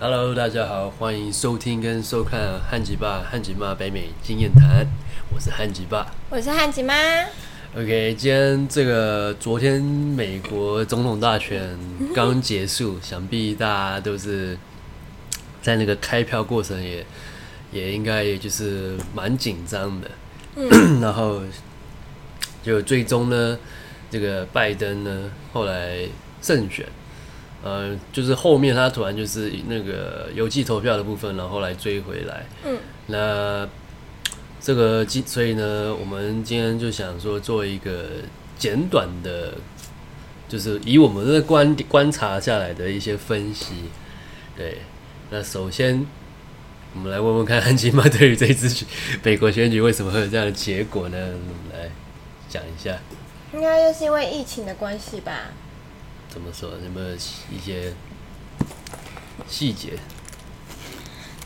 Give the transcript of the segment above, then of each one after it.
Hello，大家好，欢迎收听跟收看汉吉爸汉吉妈北美经验谈，我是汉吉爸。我是汉吉妈。OK，今天这个昨天美国总统大选 刚结束，想必大家都是在那个开票过程也也应该也就是蛮紧张的。然后就最终呢，这个拜登呢后来胜选，呃，就是后面他突然就是那个邮寄投票的部分，然后来追回来。嗯，那这个今所以呢，我们今天就想说做一个简短的，就是以我们的观观察下来的一些分析。对，那首先我们来问问看，安吉妈对于这一次选美国选举为什么会有这样的结果呢？我们来讲一下应该就是因为疫情的关系吧。怎么说，有没有一些细节？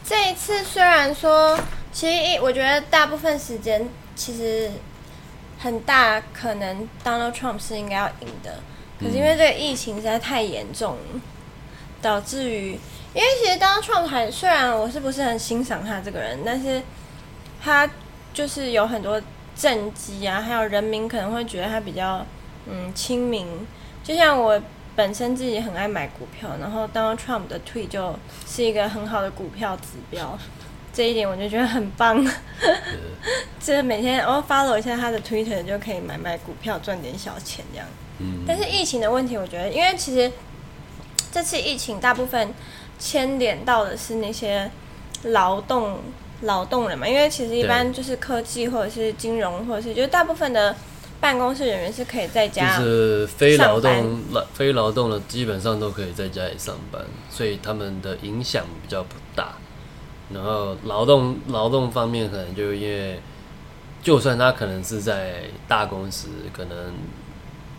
这一次虽然说，其实一我觉得大部分时间其实很大可能 Donald Trump 是应该要赢的，可是因为这个疫情实在太严重了，导致于因为其实 Donald Trump 还虽然我是不是很欣赏他这个人，但是他就是有很多政绩啊，还有人民可能会觉得他比较嗯亲民，就像我。本身自己很爱买股票，然后 Donald Trump 的 tweet 就是一个很好的股票指标，这一点我就觉得很棒。就是每天哦 follow 一下他的 Twitter 就可以买买股票赚点小钱这样。嗯，但是疫情的问题，我觉得因为其实这次疫情大部分牵连到的是那些劳动劳动人嘛，因为其实一般就是科技或者是金融或者是就是大部分的。办公室人员是可以在家，就是非劳动、非劳动的基本上都可以在家里上班，所以他们的影响比较不大。然后劳动劳动方面，可能就因为，就算他可能是在大公司，可能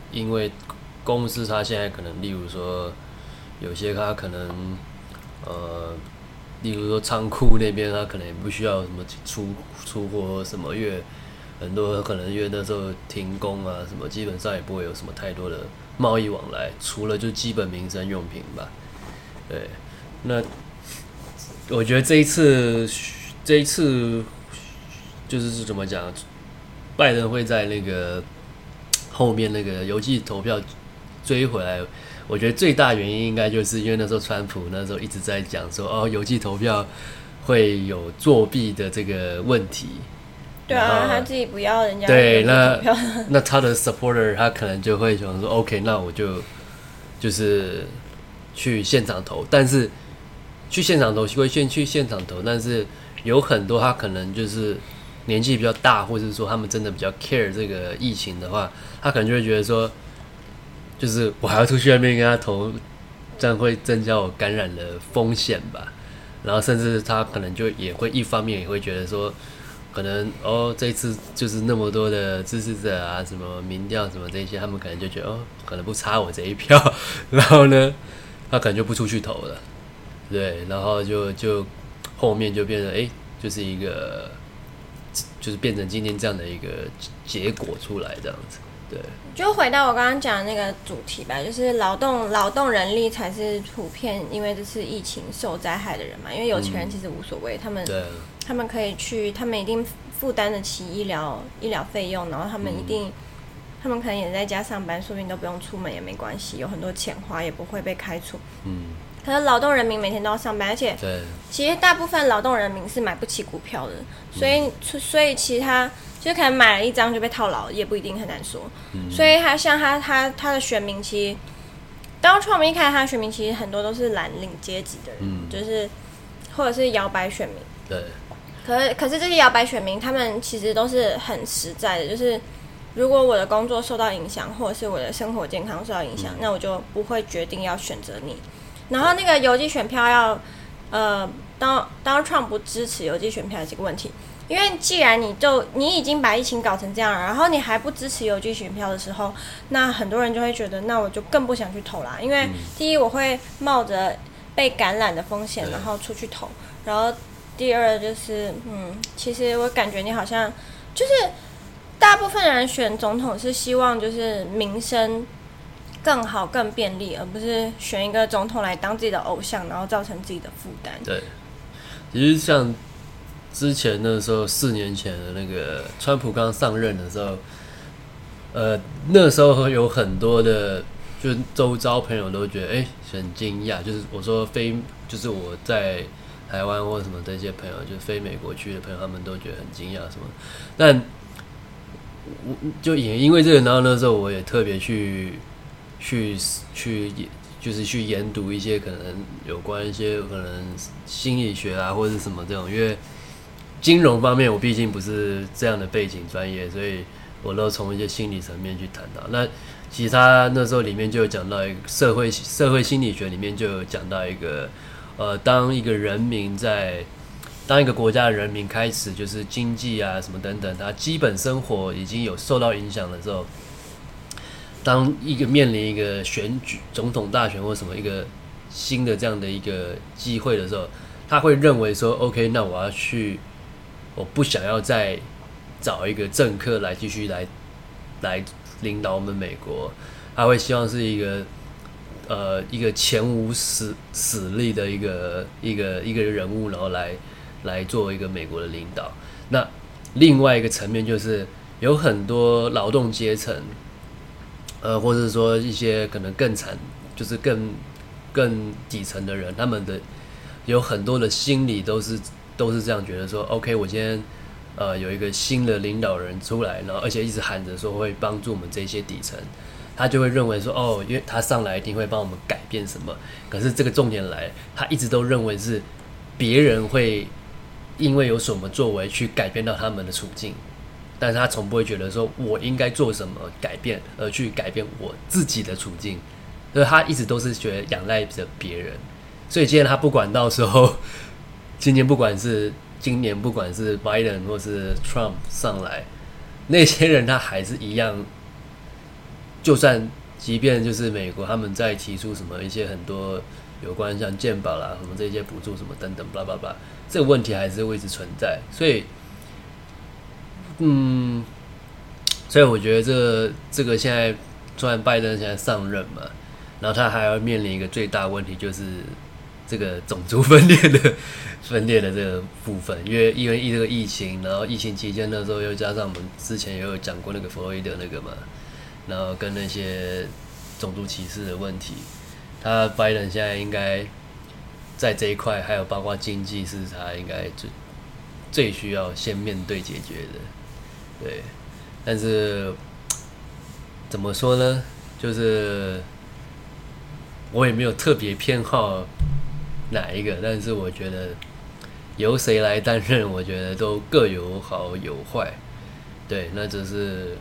因为公司他现在可能，例如说有些他可能呃，例如说仓库那边，他可能也不需要什么出出货什么月。很多可能因为那时候停工啊，什么基本上也不会有什么太多的贸易往来，除了就基本民生用品吧。对，那我觉得这一次，这一次就是是怎么讲，拜登会在那个后面那个邮寄投票追回来。我觉得最大原因应该就是因为那时候川普那时候一直在讲说，哦，邮寄投票会有作弊的这个问题。对啊，他自己不要人家对那 那他的 supporter 他可能就会想说，OK，那我就就是去现场投，但是去现场投会先去现场投，但是有很多他可能就是年纪比较大，或者是说他们真的比较 care 这个疫情的话，他可能就会觉得说，就是我还要出去外面跟他投，这样会增加我感染的风险吧。然后甚至他可能就也会一方面也会觉得说。可能哦，这次就是那么多的支持者啊，什么民调什么这些，他们可能就觉得哦，可能不差我这一票，然后呢，他可能就不出去投了，对，然后就就后面就变成哎，就是一个就是变成今天这样的一个结果出来这样子，对。就回到我刚刚讲的那个主题吧，就是劳动劳动人力才是普遍因为这次疫情受灾害的人嘛，因为有钱人其实无所谓，他们对。他们可以去，他们一定负担得起医疗医疗费用，然后他们一定，嗯、他们可能也在家上班，说不定都不用出门也没关系，有很多钱花也不会被开除。嗯。可是劳动人民每天都要上班，而且其实大部分劳动人民是买不起股票的，所以、嗯、所以其他就可能买了一张就被套牢，也不一定很难说。嗯、所以他像他他他的选民其实，当创民一开始他的选民其实很多都是蓝领阶级的人，嗯、就是或者是摇摆选民。对。可是，可是这些摇摆选民，他们其实都是很实在的，就是如果我的工作受到影响，或者是我的生活健康受到影响，嗯、那我就不会决定要选择你。然后那个邮寄选票要，呃，当当 Trump 不支持邮寄选票这个问题，因为既然你就你已经把疫情搞成这样了，然后你还不支持邮寄选票的时候，那很多人就会觉得，那我就更不想去投啦，因为第一我会冒着被感染的风险，然后出去投，然后。第二就是，嗯，其实我感觉你好像就是大部分人选总统是希望就是民生更好、更便利，而不是选一个总统来当自己的偶像，然后造成自己的负担。对，其实像之前那时候，四年前的那个川普刚上任的时候，呃，那时候有很多的，就周遭朋友都觉得，哎，很惊讶。就是我说非，就是我在台湾或什么这些朋友，就非美国去的朋友，他们都觉得很惊讶什么。但我就也因为这个，然后那时候我也特别去。去去就是去研读一些可能有关一些可能心理学啊或者什么这种，因为金融方面我毕竟不是这样的背景专业，所以我都从一些心理层面去谈到。那其他那时候里面就有讲到一个社会社会心理学里面就有讲到一个，呃，当一个人民在当一个国家的人民开始就是经济啊什么等等，他基本生活已经有受到影响的时候。当一个面临一个选举总统大选或什么一个新的这样的一个机会的时候，他会认为说：“OK，那我要去，我不想要再找一个政客来继续来来领导我们美国。”他会希望是一个呃一个前无死死力的一个一个一个人物，然后来来做一个美国的领导。那另外一个层面就是有很多劳动阶层。呃，或者说一些可能更惨，就是更更底层的人，他们的有很多的心理都是都是这样觉得说，OK，我今天呃有一个新的领导人出来，然后而且一直喊着说会帮助我们这些底层，他就会认为说，哦，因为他上来一定会帮我们改变什么。可是这个重点来，他一直都认为是别人会因为有什么作为去改变到他们的处境。但是他从不会觉得说我应该做什么改变，而去改变我自己的处境，所以他一直都是觉得仰赖着别人。所以今天他不管到时候，今年不管是今年不管是 Biden 或是 Trump 上来，那些人他还是一样，就算即便就是美国他们在提出什么一些很多有关像健保啦什么这些补助什么等等，巴拉巴拉，这个问题还是会一直存在，所以。嗯，所以我觉得这这个现在，虽然拜登现在上任嘛，然后他还要面临一个最大问题，就是这个种族分裂的分裂的这个部分，因为因为疫这个疫情，然后疫情期间那时候又加上我们之前也有讲过那个弗洛伊德那个嘛，然后跟那些种族歧视的问题，他拜登现在应该在这一块，还有包括经济是他应该最最需要先面对解决的。对，但是怎么说呢？就是我也没有特别偏好哪一个，但是我觉得由谁来担任，我觉得都各有好有坏。对，那只是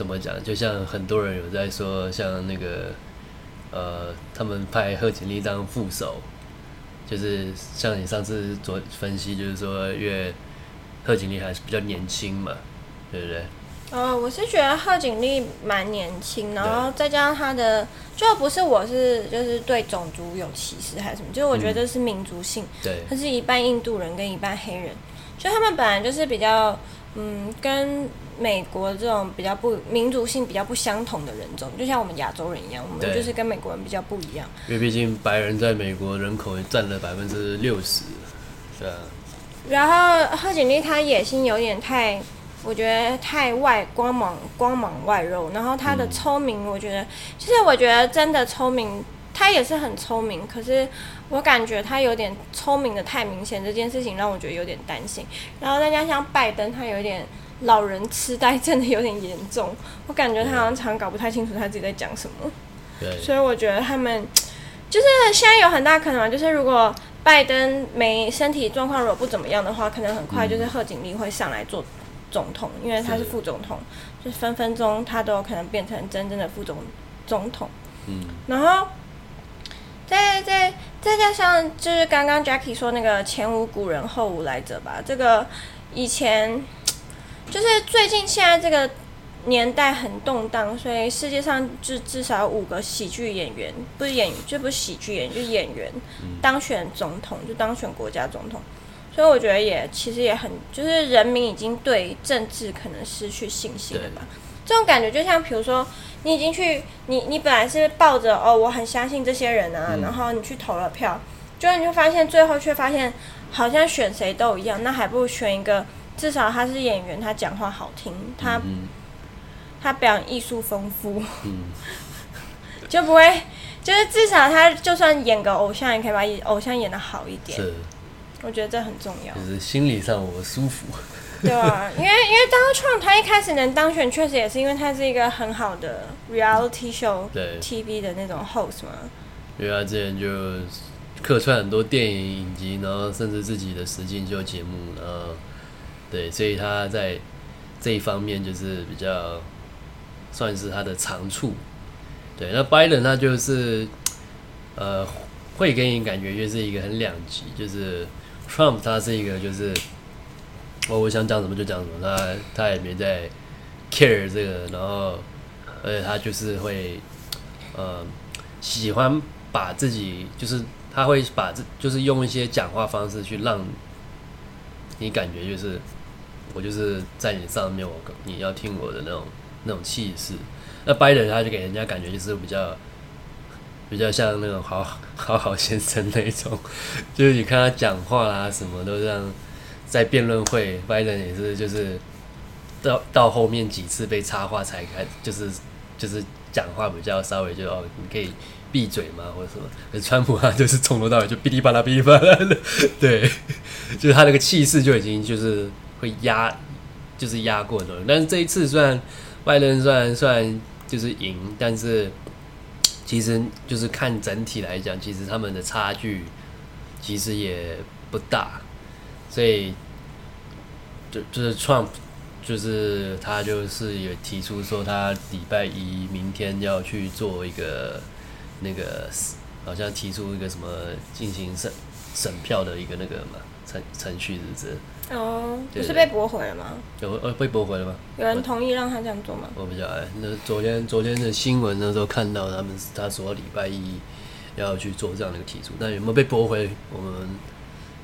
怎么讲？就像很多人有在说，像那个呃，他们派贺锦丽当副手，就是像你上次做分析，就是说因为。贺锦丽还是比较年轻嘛，对不对？哦，我是觉得贺锦丽蛮年轻，然后再加上她的，就不是我是就是对种族有歧视还是什么，就是我觉得是民族性，对，他是一半印度人跟一半黑人，就他们本来就是比较嗯，跟美国这种比较不民族性比较不相同的人种，就像我们亚洲人一样，我们就是跟美国人比较不一样。因为毕竟白人在美国人口占了百分之六十，是啊。然后贺锦丽她野心有点太，我觉得太外光芒光芒外露。然后她的聪明，我觉得其实我觉得真的聪明，她也是很聪明。可是我感觉她有点聪明的太明显，这件事情让我觉得有点担心。然后再加上拜登，他有点老人痴呆症的有点严重，我感觉他好像常搞不太清楚他自己在讲什么。对。所以我觉得他们就是现在有很大可能，就是如果。拜登没身体状况如果不怎么样的话，可能很快就是贺锦丽会上来做总统，因为他是副总统，就分分钟他都有可能变成真正的副总总统。嗯，然后再再再加上就是刚刚 Jackie 说那个前无古人后无来者吧，这个以前就是最近现在这个。年代很动荡，所以世界上至至少五个喜剧演员，不是演员，这不是喜剧演员，就是演员当选总统，就当选国家总统。所以我觉得也其实也很，就是人民已经对政治可能失去信心了吧？这种感觉就像，比如说你已经去，你你本来是抱着哦，我很相信这些人啊，嗯然后你去投了票，结果你就发现最后却发现好像选谁都一样，那还不如选一个至少他是演员，他讲话好听，他嗯他表演艺术丰富，嗯，就不会，就是至少他就算演个偶像，也可以把偶像演的好一点。是，我觉得这很重要，就是心理上我舒服。对啊，因为因为 Donald Trump 他一开始能当选，确实也是因为他是一个很好的 reality show 对 TV 的那种 host 嘛。因为他之前就客串很多电影影集，然后甚至自己的实境秀节目，然后对，所以他在这一方面就是比较算是他的长处。对，那 Biden 他就是呃会给你感觉就是一个很两极，就是 Trump 他是一个就是我我想讲什么就讲什么，他他也没在 care 这个，然后而且他就是会呃喜欢把自己就是他会把这就是用一些讲话方式去让你感觉就是我就是在你上面，我你要听我的那种那种气势。那拜登他就给人家感觉就是比较比较像那种好 好好先生那种，就是你看他讲话啦，什么都这样。在辩论会，拜登也是就是到到后面几次被插话才开，就是就是讲话比较稍微就哦，你可以闭嘴吗或者什么？可是川普他就是从头到尾就哔哩吧啦哔哩吧啦的，对，就是他那个气势就已经就是会压，就是压过很多人。但是这一次虽然拜登虽然虽然就是赢，但是其实就是看整体来讲，其实他们的差距其实也不大。所以，就就是 Trump，就是他就是也提出说，他礼拜一明天要去做一个那个，好像提出一个什么进行审审票的一个那个嘛程程序，是不是？哦，不是被驳回了吗？有呃被驳回了吗？有人同意让他这样做吗？我不晓得。那昨天昨天的新闻那时候看到他们他说礼拜一要去做这样的一个提出，但有没有被驳回？我们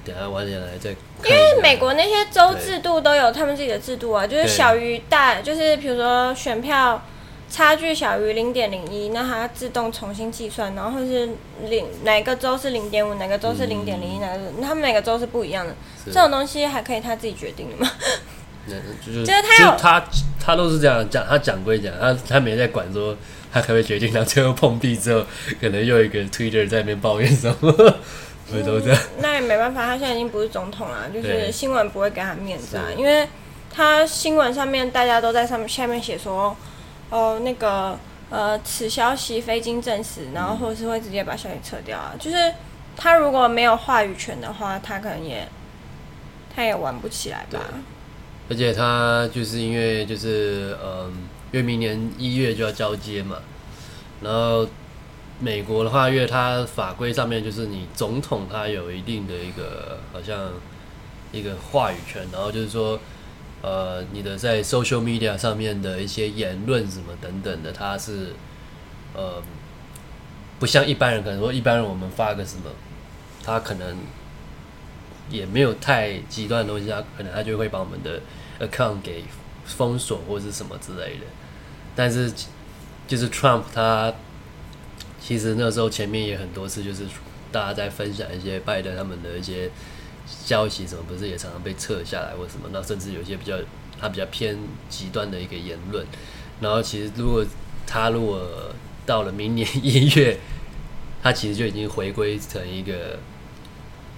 等下晚点来再看。因为美国那些州制度都有他们自己的制度啊，就是小于大，就是比如说选票差距小于零点零一，那它自动重新计算，然后是零哪个州是零点五，哪个州是零点零一，哪个他们每个州是不一样的，这种东西还可以他自己决定的吗？就是就是他有他他都是这样讲，他讲归讲，他他没在管说他可不可以决定，然后最后碰壁之后，可能又一个 Twitter 在那边抱怨什么，我都这样。那也没办法，他现在已经不是总统了，就是新闻不会给他面子啊，因为他新闻上面大家都在上面下面写说，哦那个呃此消息非经证实，然后或者是会直接把消息撤掉啊，就是他如果没有话语权的话，他可能也他也玩不起来吧。而且他就是因为就是嗯，因为明年一月就要交接嘛，然后美国的话，因为它法规上面就是你总统他有一定的一个好像一个话语权，然后就是说呃你的在 social media 上面的一些言论什么等等的，它是呃不像一般人可能说一般人我们发个什么，他可能也没有太极端的东西，他可能他就会把我们的 account 给封锁或是什么之类的。但是就是 Trump 他其实那时候前面也很多次，就是大家在分享一些拜登他们的一些消息，什么不是也常常被撤下来或什么，那甚至有些比较他比较偏极端的一个言论。然后其实如果他如果到了明年一月，他其实就已经回归成一个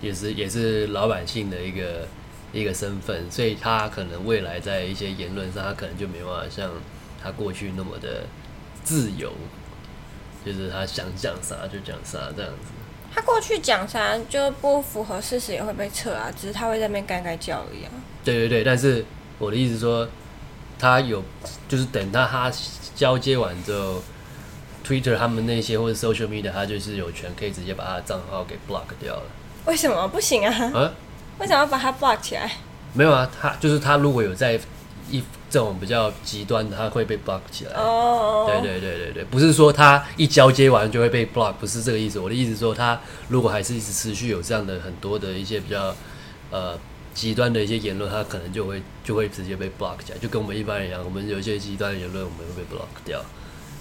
也是 也是老百姓的一个一个身份，所以他可能未来在一些言论上，他可能就没办法像他过去那么的自由，就是他想讲啥就讲啥这样子。他过去讲啥就不符合事实也会被撤啊，只是他会在那边干干叫而已啊。对对对，但是我的意思说，他有就是等到他交接完之后，Twitter 他们那些或者 social media，他就是有权可以直接把他的账号给 block 掉了。为什么不行啊？啊，为什么要把他 block 起来？没有啊，他就是他如果有在一这种比较极端的，他会被 block 起来。哦，对对对对对，不是说他一交接完就会被 block，不是这个意思。我的意思是说，他如果还是一直持续有这样的很多的一些比较呃极端的一些言论，他可能就会就会直接被 block 起来，就跟我们一般人一样，我们有一些极端的言论，我们会被 block 掉。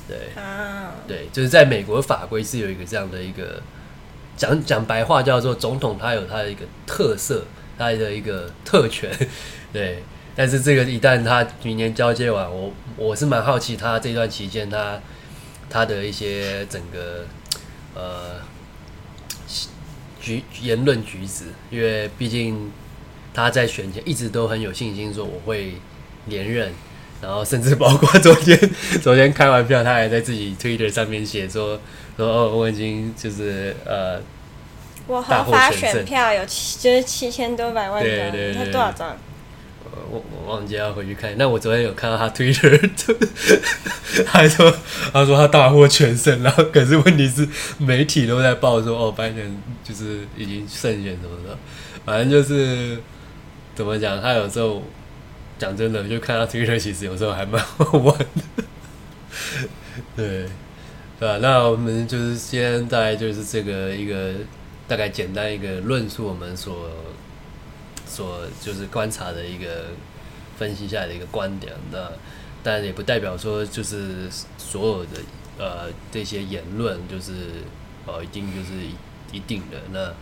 对啊，对，就是在美国法规是有一个这样的一个讲讲白话叫做总统他有他的一个特色，他的一个特权，对。但是这个一旦他明年交接完，我我是蛮好奇他这段期间他他的一些整个呃举言论举止，因为毕竟他在选前一直都很有信心说我会连任，然后甚至包括昨天 昨天开完票，他还在自己 Twitter 上面写说说哦我已经就是呃我合法选票有七，就是七千多百万张，对对对他多少张？我我忘记要回去看，那我昨天有看到他 Twitter，他还说他说他大获全胜，然后可是问题是媒体都在报说哦拜登就是已经胜选什么的，反正就是怎么讲，他有时候讲真的，就看他 Twitter 其实有时候还蛮好玩的，对，对吧？那我们就是现在就是这个一个大概简单一个论述我们所所就是观察的一个分析下来的一个观点。那但也不代表说就是所有的呃这些言论就是呃一定就是一定的。那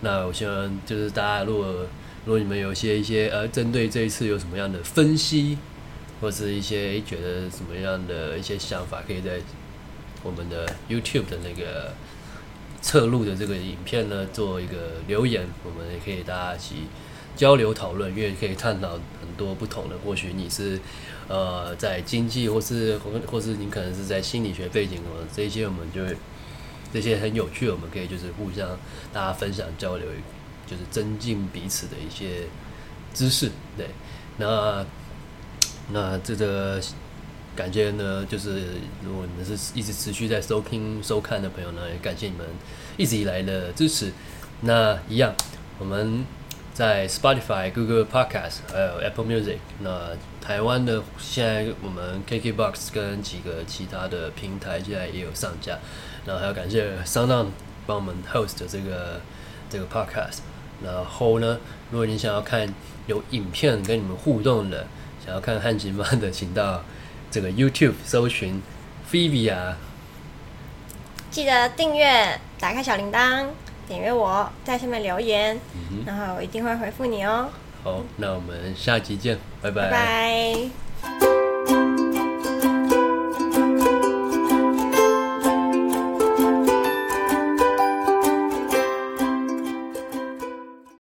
那我希望就是大家如果如果你们有些一些呃针对这一次有什么样的分析，或是一些觉得什么样的一些想法，可以在我们的 YouTube 的那个侧录的这个影片呢做一个留言，我们也可以大家一起交流讨论，因为可以探讨很多不同的。或许你是呃在经济，或是或或是你可能是在心理学背景哦，这些我们就会这些很有趣，我们可以就是互相大家分享交流，就是增进彼此的一些知识。对，那那这个感谢呢，就是如果你们是一直持续在收听收看的朋友呢，也感谢你们一直以来的支持。那一样，我们在 Spotify、Google Podcast 还有 Apple Music，那台湾的现在我们 KKBox 跟几个其他的平台现在也有上架。然后还要感谢 Soundon 帮我们 host 这个这个 podcast。然后呢，如果你想要看有影片跟你们互动的，想要看汉情版的，请到这个 YouTube 搜寻 Phoebe 啊，记得订阅，打开小铃铛，点阅我，在下面留言，嗯然后我一定会回复你哦。好，那我们下期见，拜拜拜。